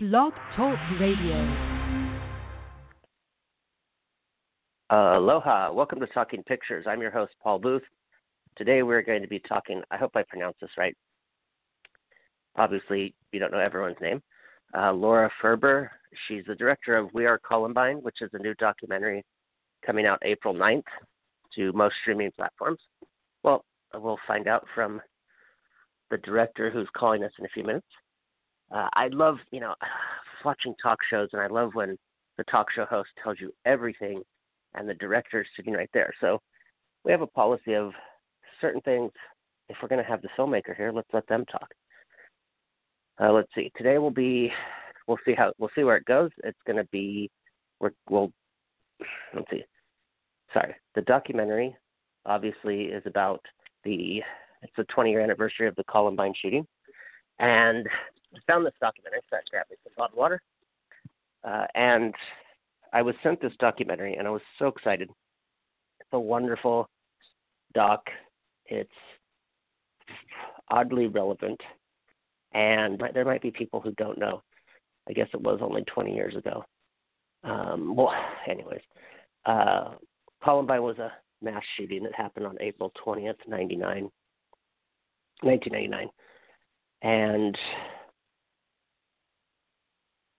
Blog Talk Radio. Aloha. Welcome to Talking Pictures. I'm your host, Paul Booth. Today we're going to be talking, I hope I pronounce this right. Obviously, you don't know everyone's name. Uh, Laura Farber. She's the director of We Are Columbine, which is a new documentary coming out April 9th to most streaming platforms. Well, we'll find out from the director who's calling us in a few minutes. Uh, I love, you know, watching talk shows, and I love when the talk show host tells you everything, and the director's sitting right there. So we have a policy of certain things. If we're going to have the filmmaker here, let's let them talk. Uh, let's see. Today will be. We'll see how. We'll see where it goes. It's going to be. We're, we'll. Let's see. Sorry. The documentary, obviously, is about the. It's the 20 year anniversary of the Columbine shooting, and I found this documentary. So I grabbed me some bottled water, uh, and I was sent this documentary, and I was so excited. It's a wonderful doc. It's oddly relevant, and there might be people who don't know. I guess it was only 20 years ago. Um, well, anyways, uh, Columbine was a mass shooting that happened on April 20th, 99, 1999. And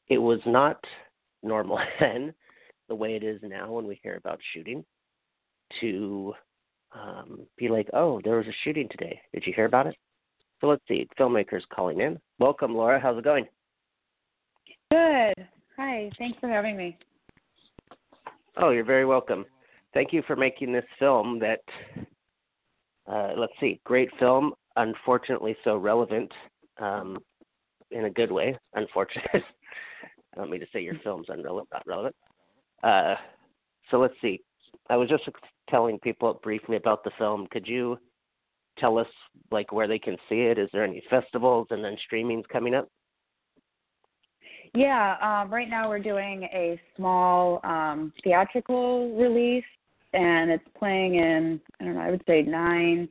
it was not normal then, the way it is now when we hear about shooting, to um, be like, oh, there was a shooting today. Did you hear about it? So let's see. Filmmakers calling in. Welcome, Laura. How's it going? Good. Hi. Thanks for having me. Oh, you're very welcome. Thank you for making this film that, uh, let's see, great film, unfortunately so relevant um, in a good way, unfortunate. I don't mean to say your film's not relevant. Uh, so let's see. I was just telling people briefly about the film. Could you tell us like where they can see it? Is there any festivals and then streamings coming up? Yeah, um, right now we're doing a small um, theatrical release, and it's playing in I don't know, I would say nine,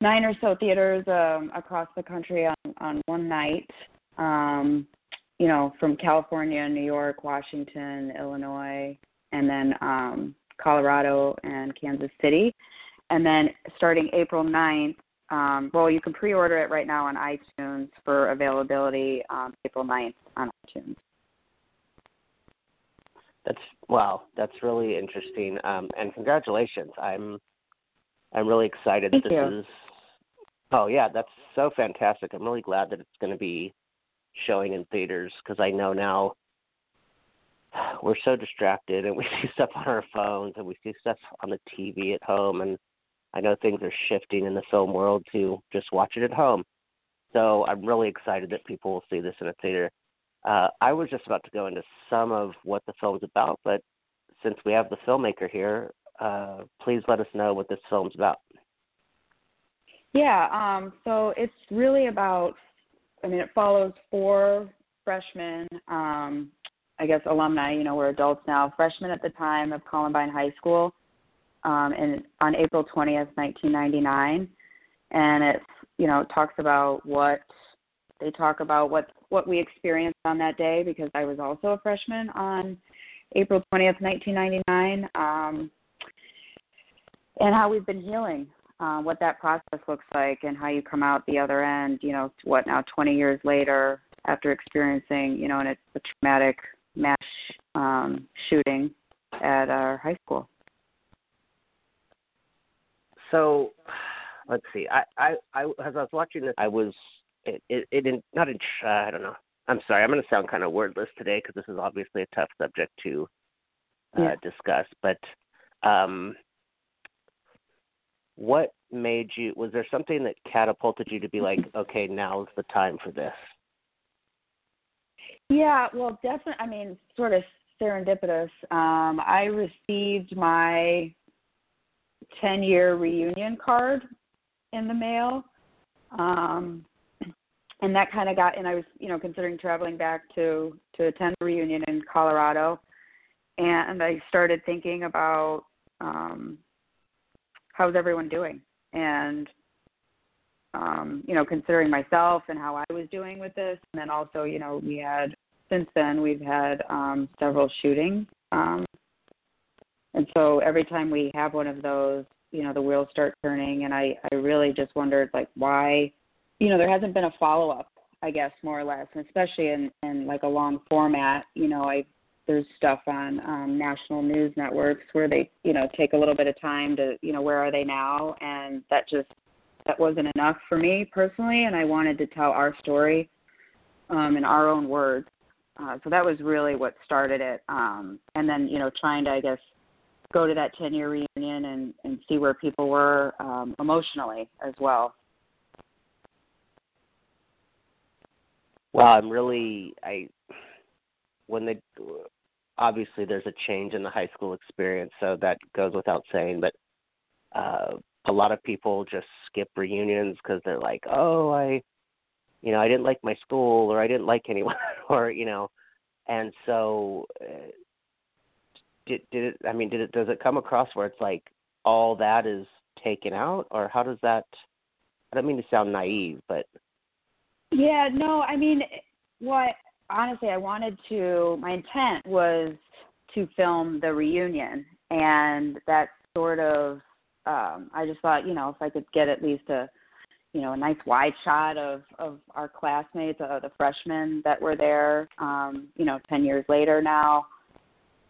nine or so theaters um, across the country on on one night. Um, you know, from California, New York, Washington, Illinois, and then um, Colorado and Kansas City. And then starting April 9th, um, well, you can pre order it right now on iTunes for availability um, April 9th on iTunes. That's wow, that's really interesting. Um, and congratulations. I'm I'm really excited Thank this you. is Oh yeah, that's so fantastic. I'm really glad that it's going to be showing in theaters because I know now we're so distracted and we see stuff on our phones and we see stuff on the TV at home and I know things are shifting in the film world to just watch it at home. So I'm really excited that people will see this in a theater. Uh, I was just about to go into some of what the film's about, but since we have the filmmaker here, uh, please let us know what this film's about. Yeah, um, so it's really about, I mean, it follows four freshmen, um, I guess alumni, you know, we're adults now, freshmen at the time of Columbine High School um, in, on April 20th, 1999. And it's, you know, it talks about what they talk about what what we experienced on that day because I was also a freshman on April 20th, 1999, um, and how we've been healing, uh, what that process looks like, and how you come out the other end. You know, what now 20 years later after experiencing, you know, a, a traumatic mass um, shooting at our high school. So, let's see. I, I, I as I was watching this, I was it, it, it not in, uh, I don't know. I'm sorry. I'm going to sound kind of wordless today because this is obviously a tough subject to uh, Yeah. discuss. But um, what made you? Was there something that catapulted you to be like, okay, now's the time for this? Yeah, well, definitely. I mean, sort of serendipitous. Um, I received my 10 year reunion card in the mail. Um, and that kind of got, and I was, you know, considering traveling back to to attend the reunion in Colorado, and I started thinking about um, how's everyone doing, and um, you know, considering myself and how I was doing with this, and then also, you know, we had since then we've had um, several shootings, um, and so every time we have one of those, you know, the wheels start turning, and I I really just wondered like why, you know, there hasn't been a follow up, I guess more or less, and especially in in like a long format, you know, I there's stuff on um, national news networks where they you know take a little bit of time to you know where are they now and that just that wasn't enough for me personally, and I wanted to tell our story um, in our own words. Uh, so that was really what started it. Um, and then, you know, trying to, I guess, go to that 10 year reunion and, and see where people were um, emotionally as well. Well, I'm really, I, when they, obviously there's a change in the high school experience, so that goes without saying, but uh, a lot of people just skip reunions because they're like, oh, I, you know, I didn't like my school or I didn't like anyone or you know, and so uh, did did it? I mean, did it? Does it come across where it's like all that is taken out, or how does that? I don't mean to sound naive, but yeah, no, I mean, what honestly I wanted to. My intent was to film the reunion, and that sort of um, I just thought, you know, if I could get at least a, you know, a nice wide shot of of our classmates, uh, the freshmen that were there, um, you know, ten years later now,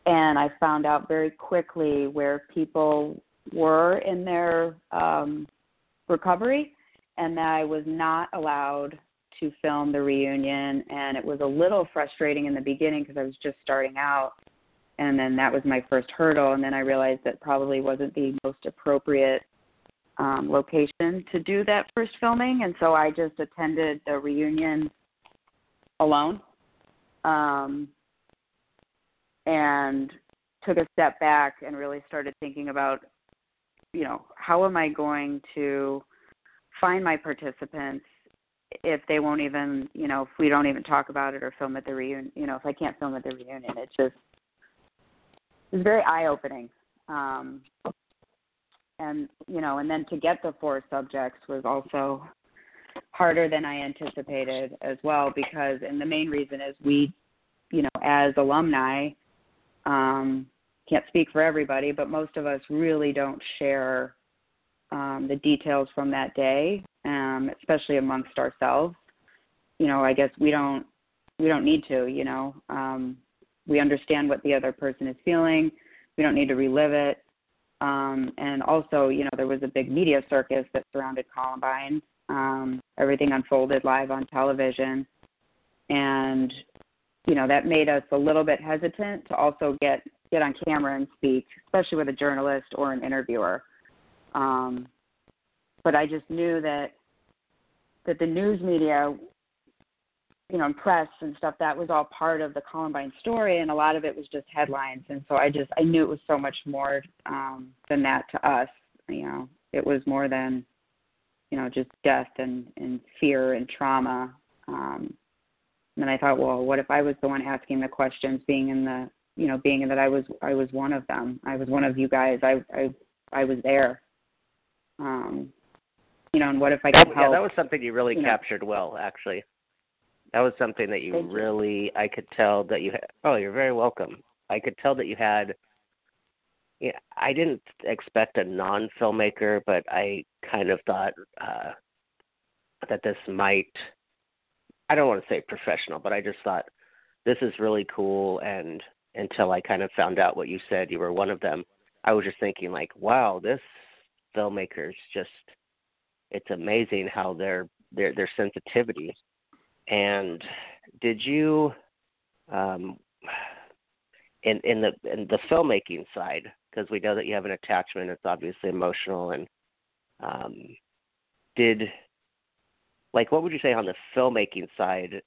and I found out very quickly where people were in their um, recovery, and that I was not allowed to film the reunion, and it was a little frustrating in the beginning because I was just starting out and then that was my first hurdle and then i realized that probably wasn't the most appropriate um, location to do that first filming and so i just attended the reunion alone um, and took a step back and really started thinking about you know how am i going to find my participants if they won't even you know if we don't even talk about it or film at the reunion you know if i can't film at the reunion it's just it was very eye opening. Um, and you know, and then to get the four subjects was also harder than I anticipated as well because and the main reason is we, you know, as alumni, um, can't speak for everybody, but most of us really don't share um, the details from that day, um, especially amongst ourselves. You know, I guess we don't we don't need to. You know, um, we understand what the other person is feeling. We don't need to relive it. Um, and also, you know, there was a big media circus that surrounded Columbine. Um, everything unfolded live on television. And, you know, that made us a little bit hesitant to also get, get on camera and speak, especially with a journalist or an interviewer. Um, but I just knew that that the news media you know, and press and stuff, that was all part of the Columbine story, and a lot of it was just headlines. And so I just I knew it was so much more um, than that to us. You know, it was more than you know just death and and fear and trauma. Um, and then I thought, well, what if I was the one asking the questions, being in the you know being in that I was I was one of them. I was one of you guys. I I I was there. Um, you know, and what if I could help? Yeah, that was something you really you captured know. well, actually. That was something that you Thank really you. I could tell that you had oh, you're very welcome. I could tell that you had yeah, I didn't expect a non filmmaker, but I kind of thought uh that this might I don't want to say professional, but I just thought this is really cool and until I kind of found out what you said you were one of them, I was just thinking like, wow, this filmmaker's just it's amazing how their their their sensitivity and did you, um, in in the in the filmmaking side, because we know that you have an attachment, it's obviously emotional, and um, did like what would you say on the filmmaking side?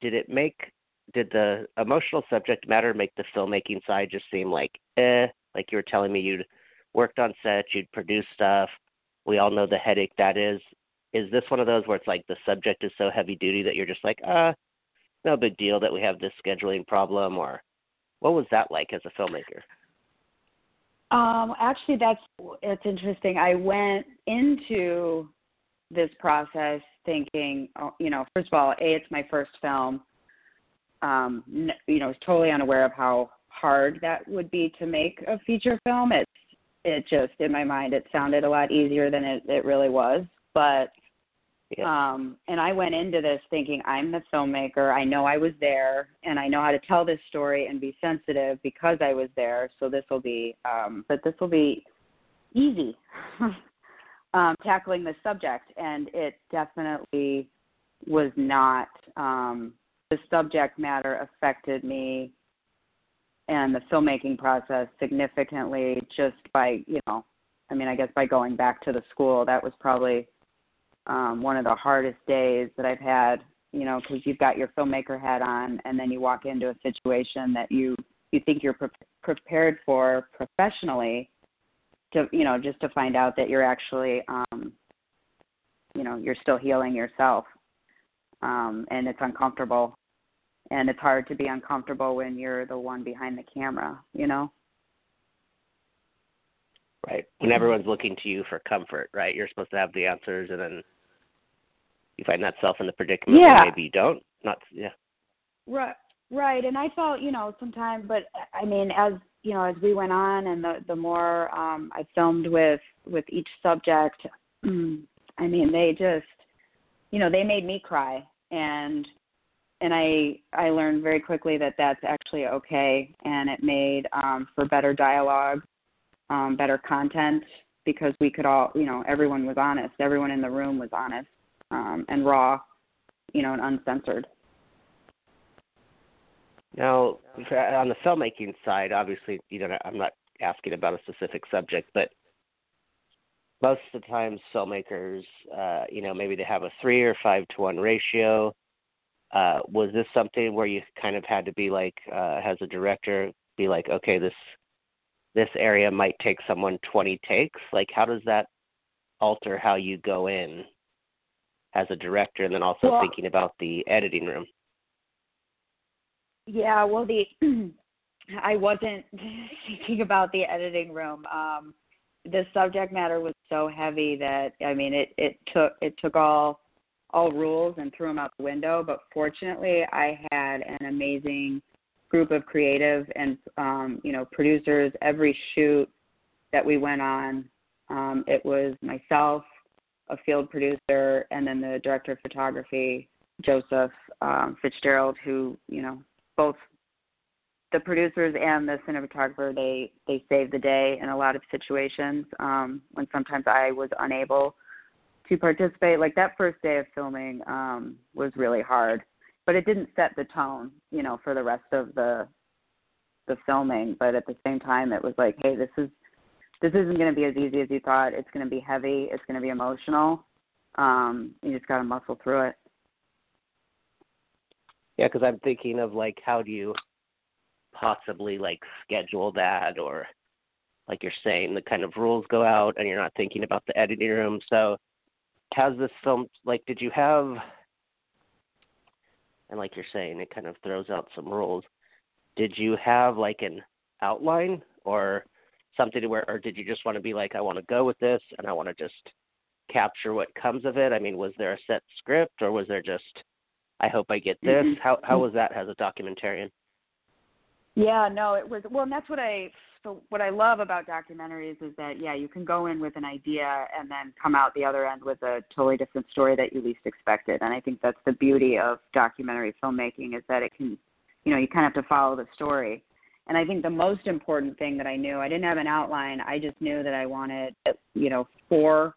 Did it make did the emotional subject matter make the filmmaking side just seem like eh? Like you were telling me you'd worked on set, you'd produced stuff. We all know the headache that is is this one of those where it's like the subject is so heavy duty that you're just like, uh, no big deal that we have this scheduling problem, or what was that like as a filmmaker? Um, actually, that's it's interesting. I went into this process thinking, oh, you know, first of all, a it's my first film. Um, you know, was totally unaware of how hard that would be to make a feature film. It's it just in my mind it sounded a lot easier than it, it really was. But yeah. um and I went into this thinking I'm the filmmaker. I know I was there and I know how to tell this story and be sensitive because I was there. So this will be um but this will be easy. um tackling the subject and it definitely was not um the subject matter affected me and the filmmaking process significantly just by you know i mean i guess by going back to the school that was probably um one of the hardest days that i've had you know because you've got your filmmaker hat on and then you walk into a situation that you you think you're pre- prepared for professionally to you know just to find out that you're actually um you know you're still healing yourself um and it's uncomfortable and it's hard to be uncomfortable when you're the one behind the camera you know? Right. When everyone's looking to you for comfort right? You're supposed to have the answers and then you find that self in the predicament yeah. maybe you don't. Not yeah. Right right. And i felt you know sometimes but i mean as you know as we went on and the the more um i filmed with with each subject i mean they just you know they made me cry. And and I I learned very quickly that that's actually okay, and it made um, for better dialogue, um, better content because we could all you know everyone was honest, everyone in the room was honest um, and raw, you know, and uncensored. Now, on the filmmaking side, obviously, you know, I'm not asking about a specific subject, but most of the times filmmakers, uh, you know, maybe they have a three or five to one ratio uh, was this something where you kind of had to be like, uh, as a director, be like, okay, this this area might take someone 20 takes? Like, how does that alter how you go in as a director, and then also well, thinking about the editing room? Yeah, well, the I wasn't thinking about the editing room. Um, the subject matter was so heavy that I mean, it it took it took all all rules and threw them out the window. But fortunately, I had an amazing group of creative and um, you know producers. Every shoot that we went on, um, it was myself, a field producer, and then the director of photography, Joseph um, Fitzgerald, who you know both the producers and the cinematographer they they saved the day in a lot of situations um, when sometimes I was unable to participate. Like that first day of filming um, was really hard, but it didn't set the tone, you know, for the rest of the the filming. But at the same time, it was like, hey, this is this isn't going to be as easy as you thought. It's going to be heavy. It's going to be emotional. Um, you just got to muscle through it. Yeah, because I'm thinking of like, how do you possibly like schedule that, or like you're saying, the kind of rules go out, and you're not thinking about the editing room. So has this film like did you have and like you're saying it kind of throws out some rules. Did you have like an outline or something to where or did you just want to be like i want to go with this and i want to just capture what comes of it i mean was there a set script or was there just i hope i get this mm-hmm. how how was that as a documentarian? Yeah no it was well and that's what i so what I love about documentaries is that yeah, you can go in with an idea and then come out the other end with a totally different story that you least expected. And I think that's the beauty of documentary filmmaking is that it can, you know, you kind of have to follow the story. And I think the most important thing that I knew, I didn't have an outline. I just knew that I wanted, you know, four.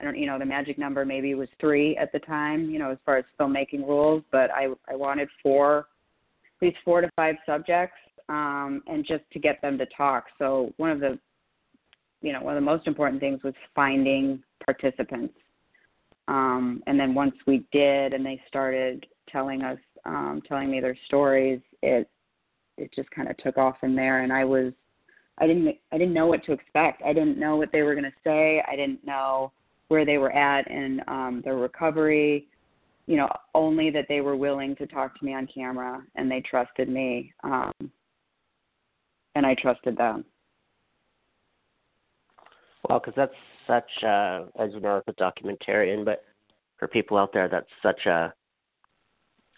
I don't, you know, the magic number maybe was three at the time, you know, as far as filmmaking rules. But I, I wanted four, at least four to five subjects um, and just to get them to talk. So one of the you know one of the most important things was finding participants. Um, and then once we did, and they started telling us, um, telling me their stories, it it just kind of took off from there. And I was, I didn't, I didn't know what to expect. I didn't know what they were going to say. I didn't know where they were at in um, their recovery. You know, only that they were willing to talk to me on camera and they trusted me. Um, and I trusted them. Well, because that's such, uh, as you know, as a documentarian, but for people out there that's such a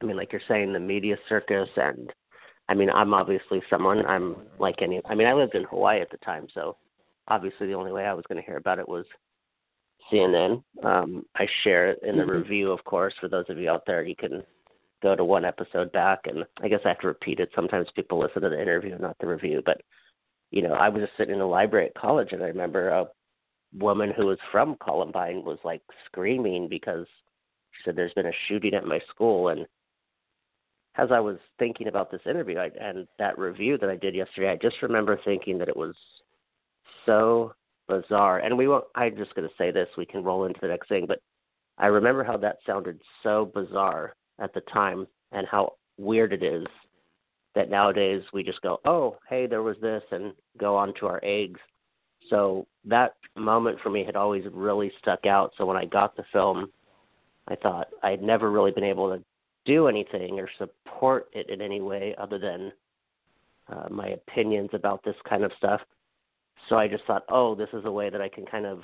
I mean, like you're saying, the media circus, and I mean, I'm obviously someone. I'm like any. I mean, I lived in Hawaii at the time, so obviously the only way I was going to hear about it was CNN. Um, I share it in the mm-hmm. review, of course. For those of you out there, you can go to one episode back, and I guess I have to repeat it. Sometimes people listen to the interview, not the review. But you know, I was just sitting in the library at college, and I remember a woman who was from Columbine was like screaming because she said there's been a shooting at my school, and as I was thinking about this interview I, and that review that I did yesterday, I just remember thinking that it was so bizarre. And we won't. I'm just going to say this. We can roll into the next thing, but I remember how that sounded so bizarre at the time, and how weird it is that nowadays we just go, "Oh, hey, there was this," and go on to our eggs. So that moment for me had always really stuck out. So when I got the film, I thought I'd never really been able to do anything or support it in any way other than uh, my opinions about this kind of stuff. So I just thought, oh, this is a way that I can kind of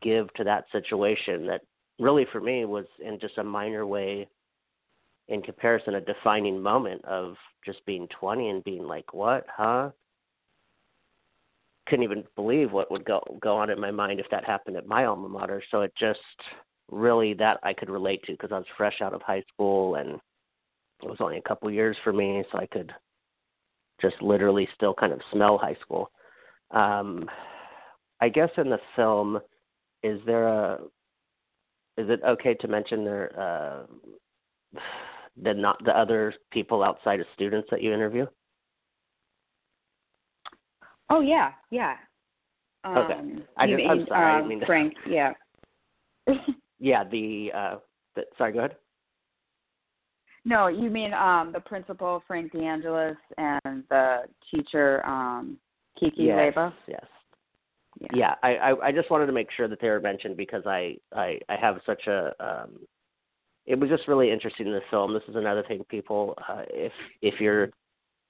give to that situation that really for me was in just a minor way in comparison a defining moment of just being 20 and being like what huh couldn't even believe what would go go on in my mind if that happened at my alma mater so it just really that I could relate to because I was fresh out of high school and it was only a couple years for me, so I could just literally still kind of smell high school. Um, I guess in the film, is there a is it okay to mention there uh, the not the other people outside of students that you interview? Oh yeah, yeah. Um, okay. I just, mean, I'm sorry. Uh, I mean, Frank, yeah. yeah, the uh the, sorry, go ahead. No, you mean um the principal Frank DeAngelis and the teacher um Kiki yes? Yes. Yeah, yeah I, I I just wanted to make sure that they were mentioned because I I I have such a um it was just really interesting in the film. This is another thing people uh if if you're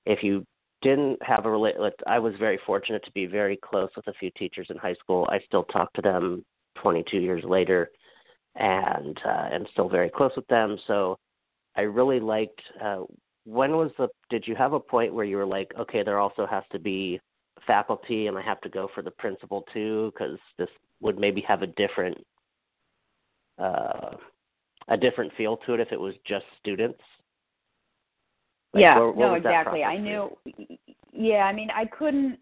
if you didn't have a relate I was very fortunate to be very close with a few teachers in high school. I still talk to them 22 years later and uh, am still very close with them. So I really liked. Uh, when was the? Did you have a point where you were like, okay, there also has to be faculty, and I have to go for the principal too, because this would maybe have a different uh, a different feel to it if it was just students. Like, yeah, where, no, exactly. I knew. Yeah, I mean, I couldn't.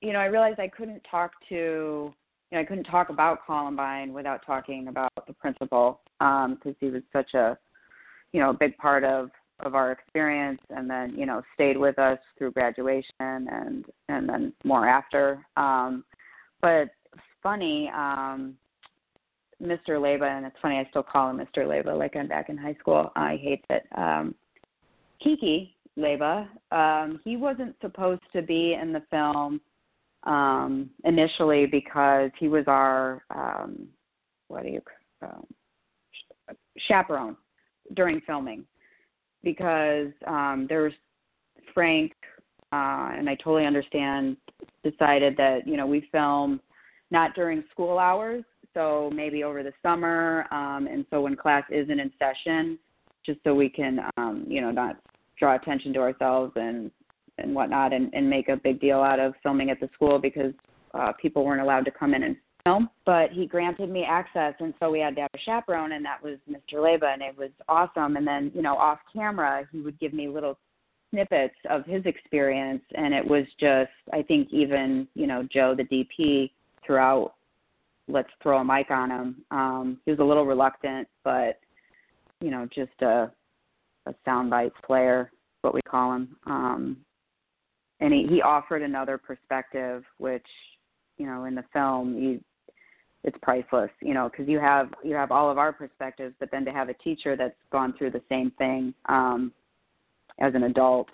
You know, I realized I couldn't talk to you know, I couldn't talk about Columbine without talking about the principal because um, he was such a, you know, a big part of of our experience, and then you know stayed with us through graduation and and then more after. Um, but funny, um, Mr. Leyba, and it's funny I still call him Mr. Leyba like I'm back in high school. I hate that. Um, Kiki Leyba, um, he wasn't supposed to be in the film um, initially because he was our um, what do you um, chaperone during filming because um, there was Frank uh, and I totally understand decided that you know we film not during school hours so maybe over the summer um, and so when class isn't in session just so we can um, you know not draw attention to ourselves and and whatnot and, and make a big deal out of filming at the school because uh, people weren't allowed to come in and film. But he granted me access, and so we had to have a chaperone, and that was Mr. Leyba, and it was awesome. And then, you know, off camera, he would give me little snippets of his experience, and it was just, I think, even, you know, Joe, the DP, throughout, let's throw a mic on him. Um, he was a little reluctant, but, you know, just a, a soundbite player, what we call him. Um, and he, he offered another perspective, which you know in the film you it's priceless you know because you have you have all of our perspectives but then to have a teacher that's gone through the same thing um as an adult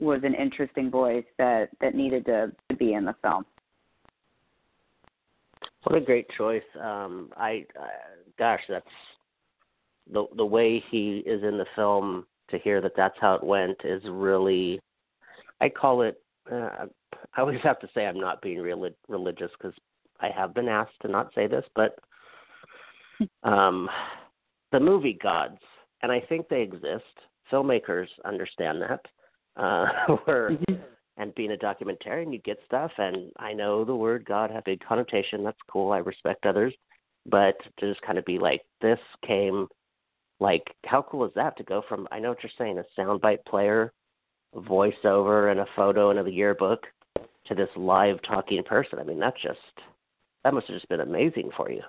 was an interesting voice that that needed to, to be in the film what a great choice um i uh, gosh that's the the way he is in the film to hear that that's how it went is really I call it. Uh, I always have to say I'm not being real religious because I have been asked to not say this, but um, the movie gods, and I think they exist. Filmmakers understand that. Uh, where Mhm. And being a documentarian, you get stuff, and I know the word God has a big connotation. That's cool. I respect others, but to just kind of be like, this came, like, how cool is that to go from? I know what you're saying, a soundbite player, a voiceover, and a photo in a yearbook, to this live talking person. I mean, that's just that must have just been amazing for you.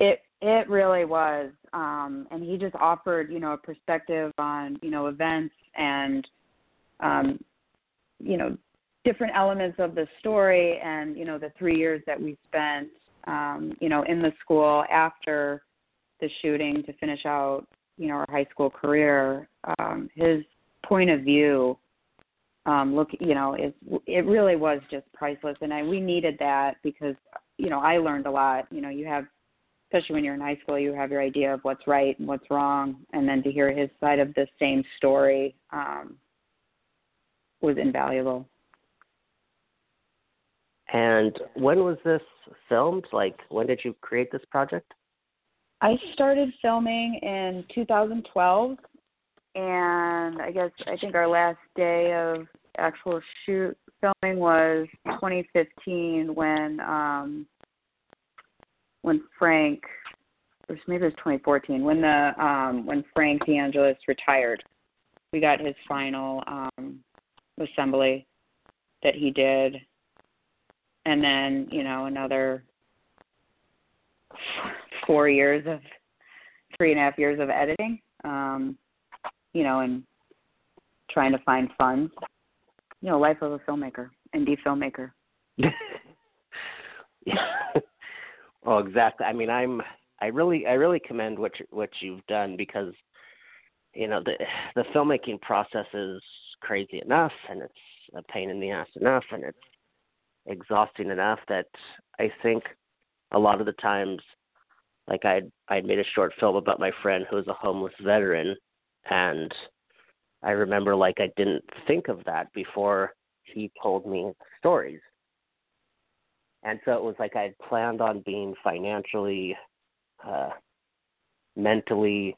It it really was, um, and he just offered you know a perspective on you know events and um, you know different elements of the story, and you know the three years that we spent um, you know in the school after the shooting to finish out you know our high school career. Um, his point of view um look you know is it really was just priceless and I we needed that because you know I learned a lot you know you have especially when you're in high school, you have your idea of what's right and what's wrong, and then to hear his side of the same story um, was invaluable. And when was this filmed? Like, when did you create this project? I started filming in 2012, and I guess I think our last day of actual shoot filming was 2015 when um, when Frank, or maybe it was 2014 when the um, when Frank DeAngelis retired. We got his final um, assembly that he did, and then you know another four years of three and a half years of editing. Um, you know, and trying to find funds. You know, life of a filmmaker, indie filmmaker. well, exactly. I mean, I'm. I really, I really commend what you, what you've done because, you know, the the filmmaking process is crazy enough, and it's a pain in the ass enough, and it's exhausting enough that I think a lot of the times, like I I made a short film about my friend who was a homeless veteran, and I remember like I didn't think of that before he told me stories. And so it was like I had planned on being financially, uh, mentally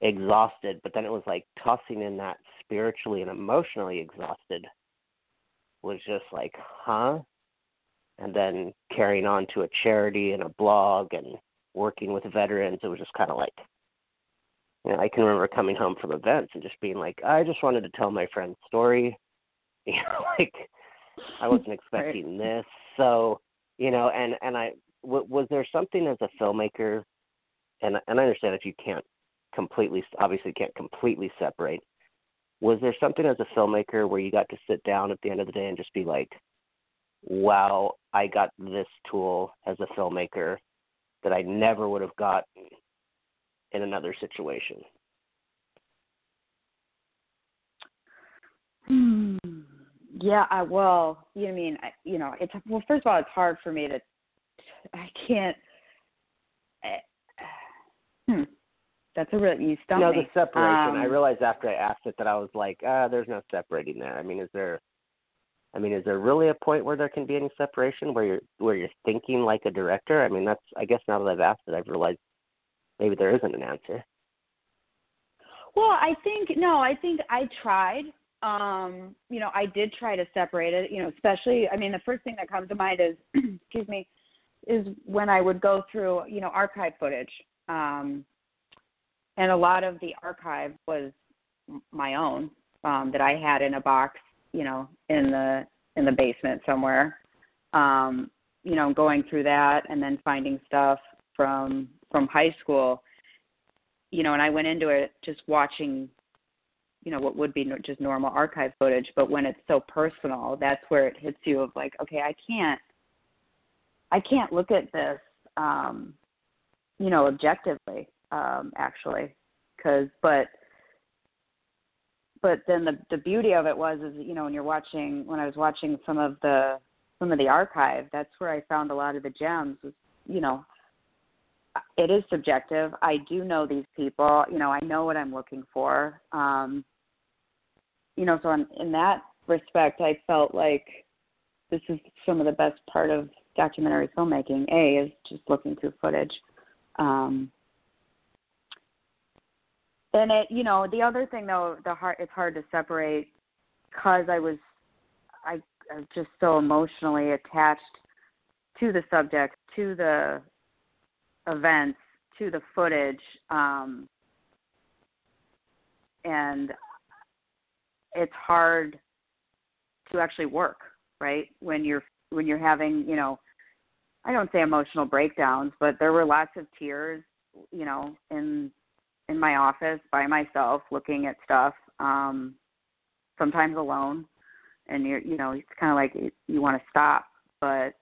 exhausted, but then it was like tossing in that spiritually and emotionally exhausted was just like, huh? And then carrying on to a charity and a blog and working with veterans, it was just kind of like, you know, I can remember coming home from events and just being like, I just wanted to tell my friend's story. You know, like I wasn't expecting this. So, you know, and and I w- was there something as a filmmaker, and and I understand if you can't completely, obviously can't completely separate. Was there something as a filmmaker where you got to sit down at the end of the day and just be like, "Wow, I got this tool as a filmmaker that I never would have gotten in another situation." Hmm. Yeah, I well, you mean I, you know, it's well. First of all, it's hard for me to. I can't. eh, Hmm. That's a real you stumped no, me. the separation. I Um, realized after I asked it that I was like, ah, there's no separating there. I mean, is there? I mean, is there really a point where there can be any separation where you're where you're thinking like a director? I mean, that's I guess now that I've asked it, I've realized maybe there isn't an answer. Well, I think no, I think I tried. Um, you know, I did try to separate it, you know, especially I mean the first thing that comes to mind is excuse me, is when I would go through, you know, archive footage. Um and a lot of the archive was my own, um, that I had in a box, you know, in the in the basement somewhere. Um, you know, going through that and then finding stuff from from high school. You know, and I went into it just watching, you know, what would be just normal archive footage, but when it's so personal, that's where it hits you of like, okay, I can't, I can't look at this, um, you know, objectively, um, actually, because, but, but then the the beauty of it was is you know when you're watching when I was watching some of the some of the archive that's where I found a lot of the gems was you know it is subjective. I do know these people. You know, I know what I'm looking for. Um, you know, so in, in that respect, I felt like this is some of the best part of documentary filmmaking. A is just looking through footage. Um, and it, you know, the other thing though, the hard, it's hard to separate because I was, I, I was just so emotionally attached to the subject, to the events, to the footage, um, and it's hard to actually work, right? When you're when you're having, you know, I don't say emotional breakdowns, but there were lots of tears, you know, in in my office by myself looking at stuff um sometimes alone and you're you know it's kind of like you, want to stop but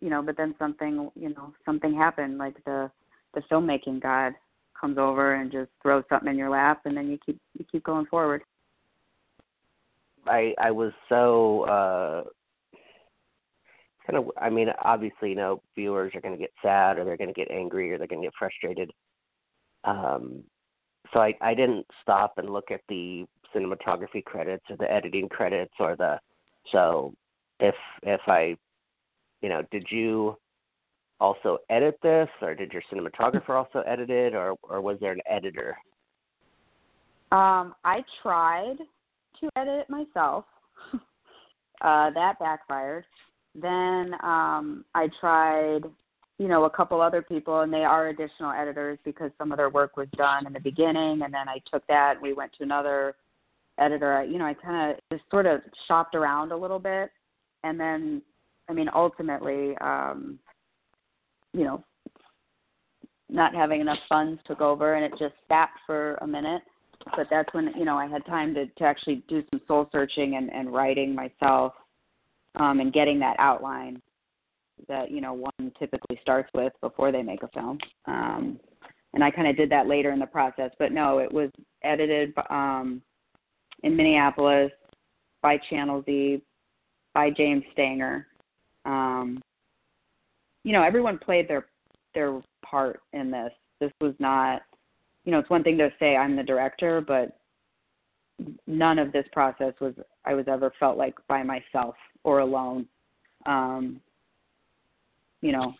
you know but then something you know something happened like the the filmmaking god comes over and just throws something in your lap and then you keep you keep going forward I I was so uh kind of I mean obviously you know viewers are going to get sad or they're going to get angry or they're going to get frustrated. Um so I I didn't stop and look at the cinematography credits or the editing credits or the so if if I you know did you also edit this or did your cinematographer also edit it or or was there an editor? Um I tried to edit it myself. uh, that backfired. Then um, I tried, you know, a couple other people, and they are additional editors because some of their work was done in the beginning, and then I took that and we went to another editor. I, You know, I kind of just sort of shopped around a little bit, and then, I mean, ultimately, um, you know, not having enough funds took over, and it just sat for a minute. But that's when you know I had time to to actually do some soul searching and and writing myself um and getting that outline that you know one typically starts with before they make a film. Um and I kind of did that later in the process but no it was edited um in Minneapolis by Channel Z by James Stanger. Um you know everyone played their their part in this. This was not you know, it's one thing to say I'm the director, but none of this process was I was ever felt like by myself or alone. Um, you know,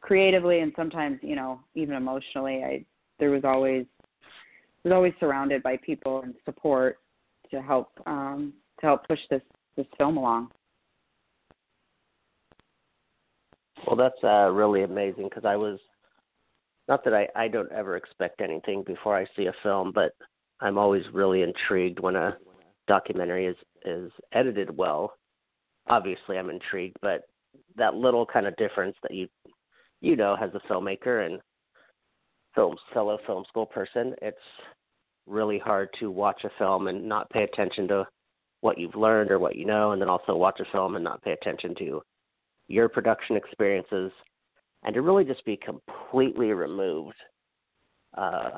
creatively and sometimes, you know, even emotionally, I there was always was always surrounded by people and support to help um, to help push this this film along. Well, that's uh, really amazing because I was not that I I don't ever expect anything before I see a film, but I'm always really intrigued when a documentary is is edited well. Obviously, I'm intrigued, but that little kind of difference that you you know as a filmmaker and film fellow film school person, it's really hard to watch a film and not pay attention to what you've learned or what you know, and then also watch a film and not pay attention to your production experiences and to really just be completely removed. Uh,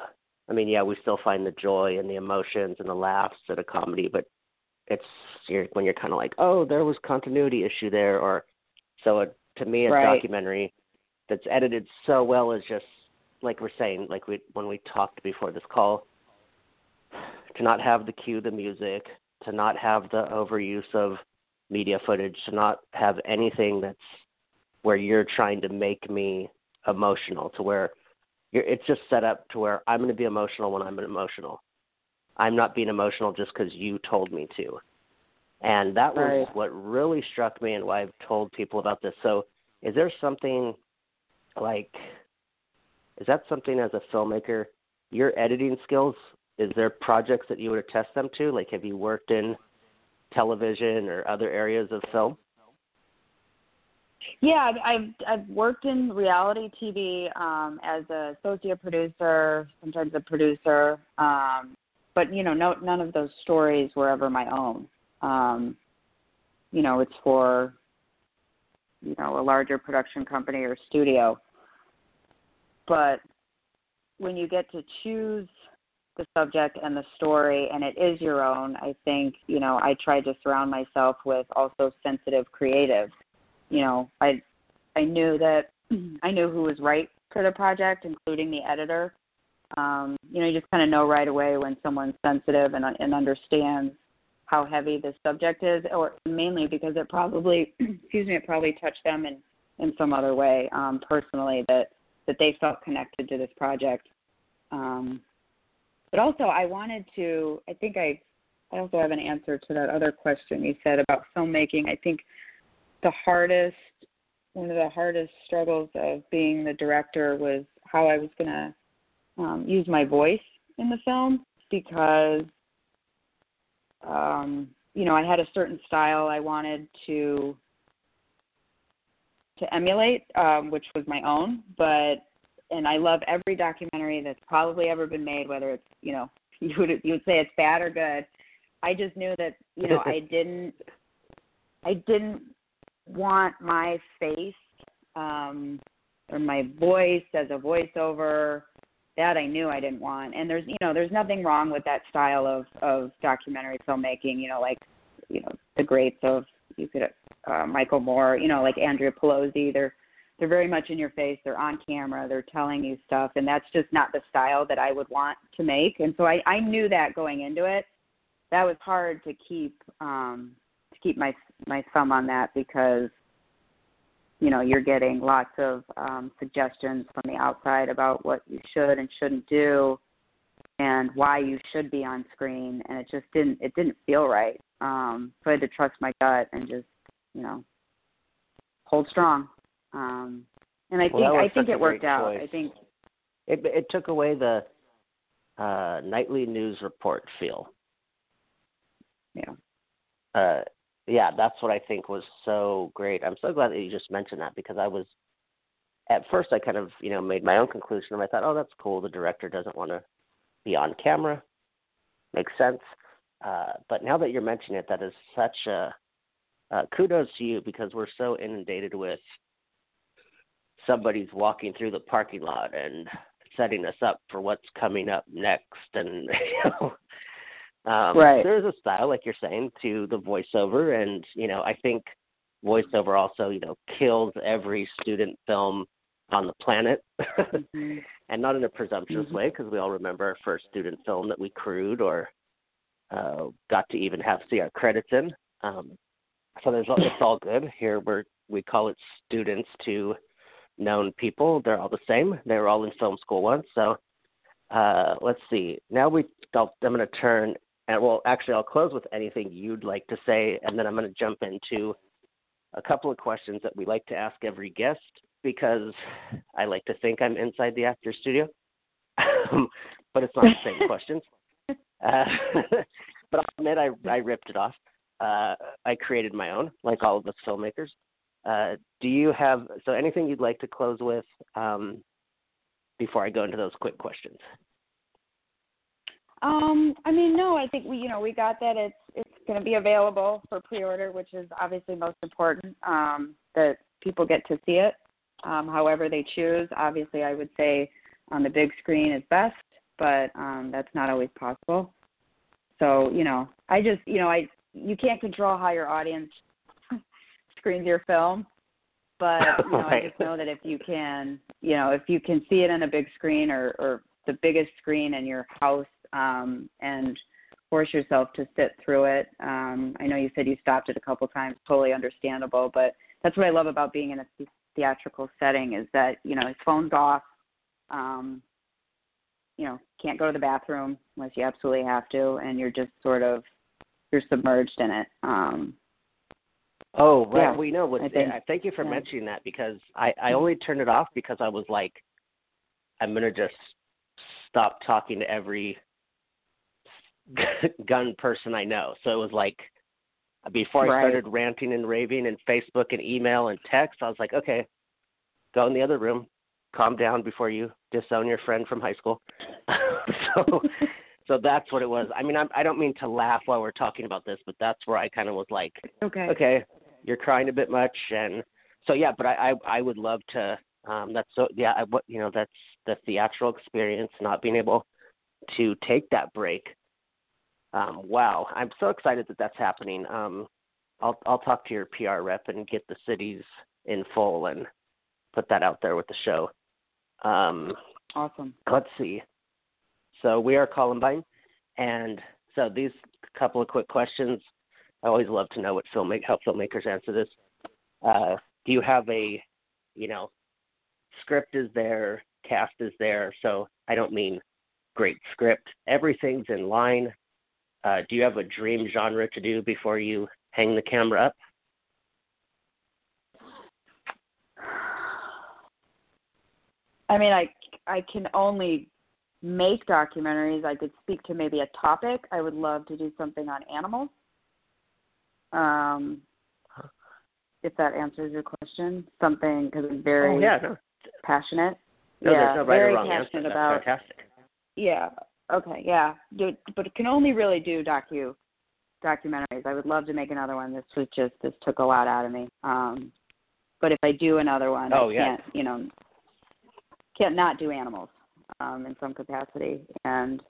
I mean, yeah, we still find the joy and the emotions and the laughs at a comedy, but it's you're, when you're kind of like, oh, there was continuity issue there, or so. A, to me, a right. documentary that's edited so well is just like we're saying, like we when we talked before this call, to not have the cue, the music, to not have the overuse of media footage, to not have anything that's where you're trying to make me emotional to where you're, it's just set up to where I'm going to be emotional when I'm emotional. I'm not being emotional just because you told me to. And that was right. what really struck me and why I've told people about this. So, is there something like, is that something as a filmmaker, your editing skills, is there projects that you would attest them to? Like, have you worked in television or other areas of film? Yeah, I've I've worked in reality TV um, as a associate producer, sometimes a producer, um, but you know, no, none of those stories were ever my own. Um, you know, it's for you know a larger production company or studio. But when you get to choose the subject and the story and it is your own, I think, you know, I tried to surround myself with also sensitive creatives you know, I I knew that I knew who was right for the project, including the editor. Um, you know, you just kind of know right away when someone's sensitive and and understands how heavy this subject is, or mainly because it probably, excuse me, it probably touched them in in some other way um, personally that that they felt connected to this project. Um, but also, I wanted to. I think I I also have an answer to that other question you said about filmmaking. I think the hardest, one of the hardest struggles of being the director was how I was going to um, use my voice in the film because, um, you know, I had a certain style I wanted to to emulate, um, which was my own. But and I love every documentary that's probably ever been made, whether it's you know you would you would say it's bad or good. I just knew that you know I didn't I didn't want my face um or my voice as a voiceover that I knew I didn't want. And there's you know there's nothing wrong with that style of of documentary filmmaking, you know like you know the greats of you could uh Michael Moore, you know like Andrea Pelosi, they're they're very much in your face, they're on camera, they're telling you stuff and that's just not the style that I would want to make. And so I I knew that going into it that was hard to keep um to keep my my thumb on that because you know you're getting lots of um suggestions from the outside about what you should and shouldn't do and why you should be on screen and it just didn't it didn't feel right um so i had to trust my gut and just you know hold strong um and i well, think i think it worked out choice. i think it it took away the uh nightly news report feel yeah. Uh, yeah, that's what I think was so great. I'm so glad that you just mentioned that because I was at first I kind of you know made my own conclusion and I thought, oh, that's cool. The director doesn't want to be on camera. Makes sense. Uh, but now that you're mentioning it, that is such a uh, kudos to you because we're so inundated with somebody's walking through the parking lot and setting us up for what's coming up next, and you know, um, right. There's a style, like you're saying, to the voiceover, and you know, I think voiceover also, you know, kills every student film on the planet, mm-hmm. and not in a presumptuous mm-hmm. way, because we all remember our first student film that we crewed or uh, got to even have see our credits in. Um, so there's it's all good here. We're we call it students to known people. They're all the same. They were all in film school once. So uh, let's see. Now we I'm going to turn and well, actually, I'll close with anything you'd like to say, and then I'm going to jump into a couple of questions that we like to ask every guest because I like to think I'm inside the actor studio, but it's not the same questions. Uh, but I'll admit I, I ripped it off. Uh, I created my own, like all of us filmmakers. Uh, do you have so anything you'd like to close with um, before I go into those quick questions? Um, I mean, no, I think we, you know, we got that it's it's going to be available for pre-order, which is obviously most important. Um, that people get to see it, um, however they choose. Obviously, I would say on the big screen is best, but um, that's not always possible. So, you know, I just, you know, I you can't control how your audience screens your film, but you know, right. I just know that if you can, you know, if you can see it on a big screen or or the biggest screen in your house um, and force yourself to sit through it. Um, I know you said you stopped it a couple times, totally understandable, but that's what I love about being in a theatrical setting is that you know his phone's off. Um, you know, can't go to the bathroom unless you absolutely have to, and you're just sort of you're submerged in it. Um, oh, right. Yeah, we know what. I think- yeah, thank you for yeah. mentioning that because I I only turned it off because I was like, I'm gonna just stop talking to every gun person I know. So it was like before I started ranting and raving and Facebook and email and text, I was like, okay, go in the other room, calm down before you disown your friend from high school. so so that's what it was. I mean, I'm, I don't mean to laugh while we're talking about this, but that's where I kind of was like, okay. okay, you're crying a bit much, and so yeah. But I I, I would love to. Um, that's so yeah. I, what you know, that's the theatrical experience, not being able to take that break um, wow, I'm so excited that that's happening. Um, I'll I'll talk to your PR rep and get the cities in full and put that out there with the show. Um, Awesome. let's see. So We Are Columbine, and so these couple of quick questions. I always love to know what filmmake how filmmakers answer this. Uh, do you have a, you know, script is there, cast is there. So I don't mean great script. Everything's in line. Uh, do you have a dream genre to do before you hang the camera up? I mean, I I can only make documentaries. I could speak to maybe a topic. I would love to do something on animals. Um, if that answers your question, something because I'm very oh, yeah, no. passionate. No, yeah, there's no right very or wrong passionate answer. about. That's fantastic. Yeah. Okay. Yeah. Do, but it can only really do docu documentaries. I would love to make another one. This was just this took a lot out of me. Um, but if I do another one, oh, I yeah. can't. You know, can't not do animals um, in some capacity, and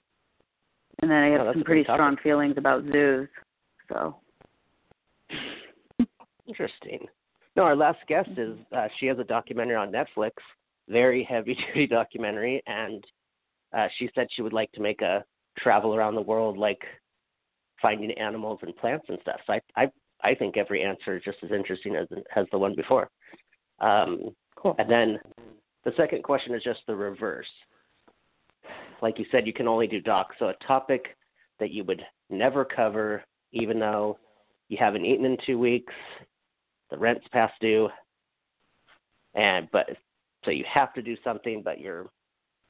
and then I have Oh, some pretty good topic. strong feelings about zoos. So Interesting. No, our last guest is uh, she has a documentary on Netflix, very heavy duty documentary, and uh, she said she would like to make a travel around the world, like finding animals and plants and stuff. So I I I think every answer is just as interesting as as the one before. Um, cool. and then the second question is just the reverse. Like you said, you can only do docs, so a topic that you would never cover, even though you haven't eaten in two weeks, the rent's past due, and but so you have to do something, but you're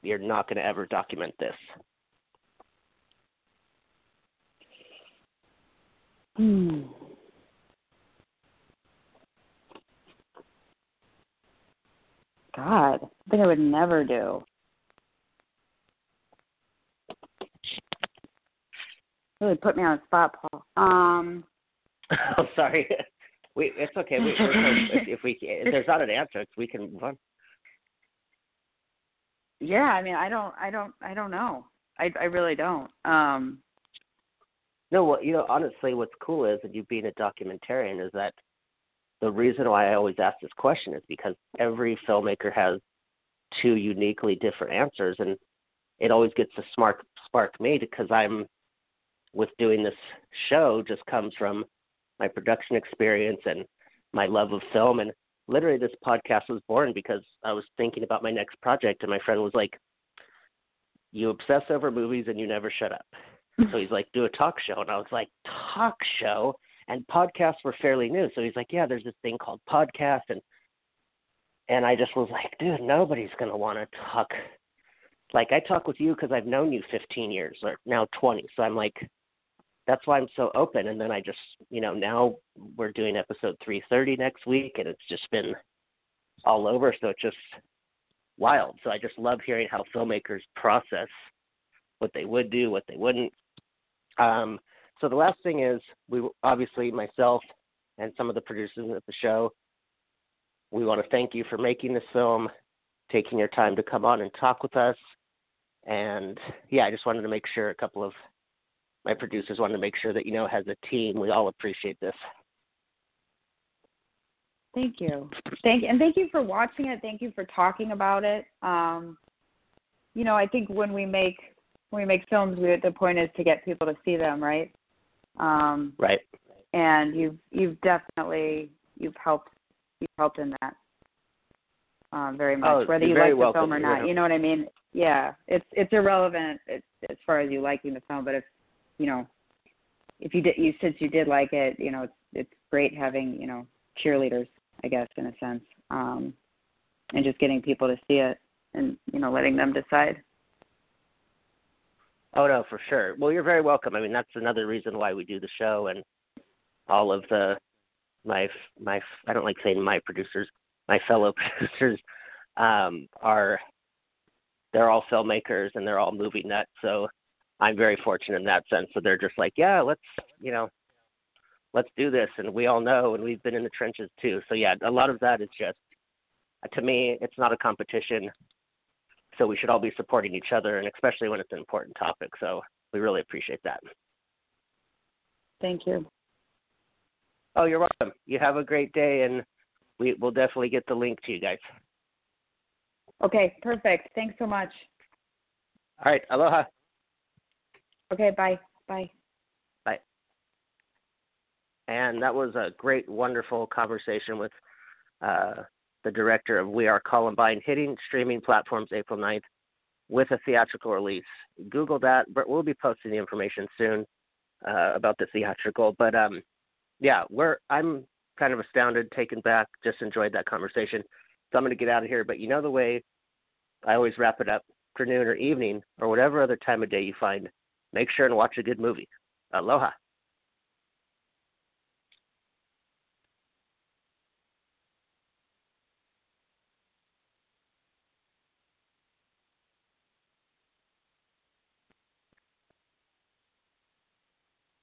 you're not going to ever document this. Hmm. God, I think I would never do. Really put me on the spot, Paul. Um, oh, sorry. We it's okay. We, if, if we if there's not an answer, we can move on. Yeah, I mean, I don't, I don't, I don't know. I, I really don't. Um, No, well, you know, honestly, what's cool is that you being a documentarian is that the reason why I always ask this question is because every filmmaker has two uniquely different answers, and it always gets to spark spark me because I'm with doing this show just comes from my production experience and my love of film and literally this podcast was born because I was thinking about my next project and my friend was like you obsess over movies and you never shut up. So he's like, do a talk show. And I was like, talk show? And podcasts were fairly new. So he's like, yeah, there's this thing called podcast. And and I just was like, dude, nobody's going to want to talk. Like, I talk with you because I've known you 15 years or now 20. So I'm like, that's why I'm so open. And then I just, you know, now we're doing episode 330 next week and it's just been all over. So it's just wild. So I just love hearing how filmmakers process what they would do, what they wouldn't. Um, so the last thing is, we obviously myself and some of the producers at the show, we want to thank you for making this film, taking your time to come on and talk with us. And yeah, I just wanted to make sure a couple of my producers wanted to make sure that you know, as a team, we all appreciate this. Thank you. Thank you, and thank you for watching it. Thank you for talking about it. Um, you know, I think when we make when we make films, we, the point is to get people to see them, right? Um, Right. and you've you've definitely you've helped you've helped in that um, very much, Oh, whether you like the welcome. film or not. You know what I mean? Yeah, it's it's irrelevant as, as far as you liking the film, but if you know if you did you since you did like it, you know it's it's great having you know cheerleaders, I guess in a sense, um, and just getting people to see it and you know letting them decide. Oh no, for sure. Well, you're very welcome. I mean, that's another reason why we do the show, and all of the my my I don't like saying my producers, my fellow producers, um, are they're all filmmakers and they're all movie nuts. So I'm very fortunate in that sense. So they're just like, yeah, let's you know, let's do this, and we all know, and we've been in the trenches too. So yeah, a lot of that is just uh, to me, it's not a competition so we should all be supporting each other and especially when it's an important topic so we really appreciate that Thank you. oh you're welcome you have a great day and we will definitely get the link to you guys Okay, perfect. Thanks so much. all right aloha Okay, bye. Bye. Bye. And that was a great, wonderful conversation with uh, the director of We Are Columbine, hitting streaming platforms April 9th with a theatrical release. Google that, but we'll be posting the information soon uh, about the theatrical. But um, yeah, we're I'm kind of astounded, taken back, just enjoyed that conversation. So I'm going to get out of here. But you know the way I always wrap it up, afternoon or evening or whatever other time of day you find, make sure and watch a good movie. Aloha.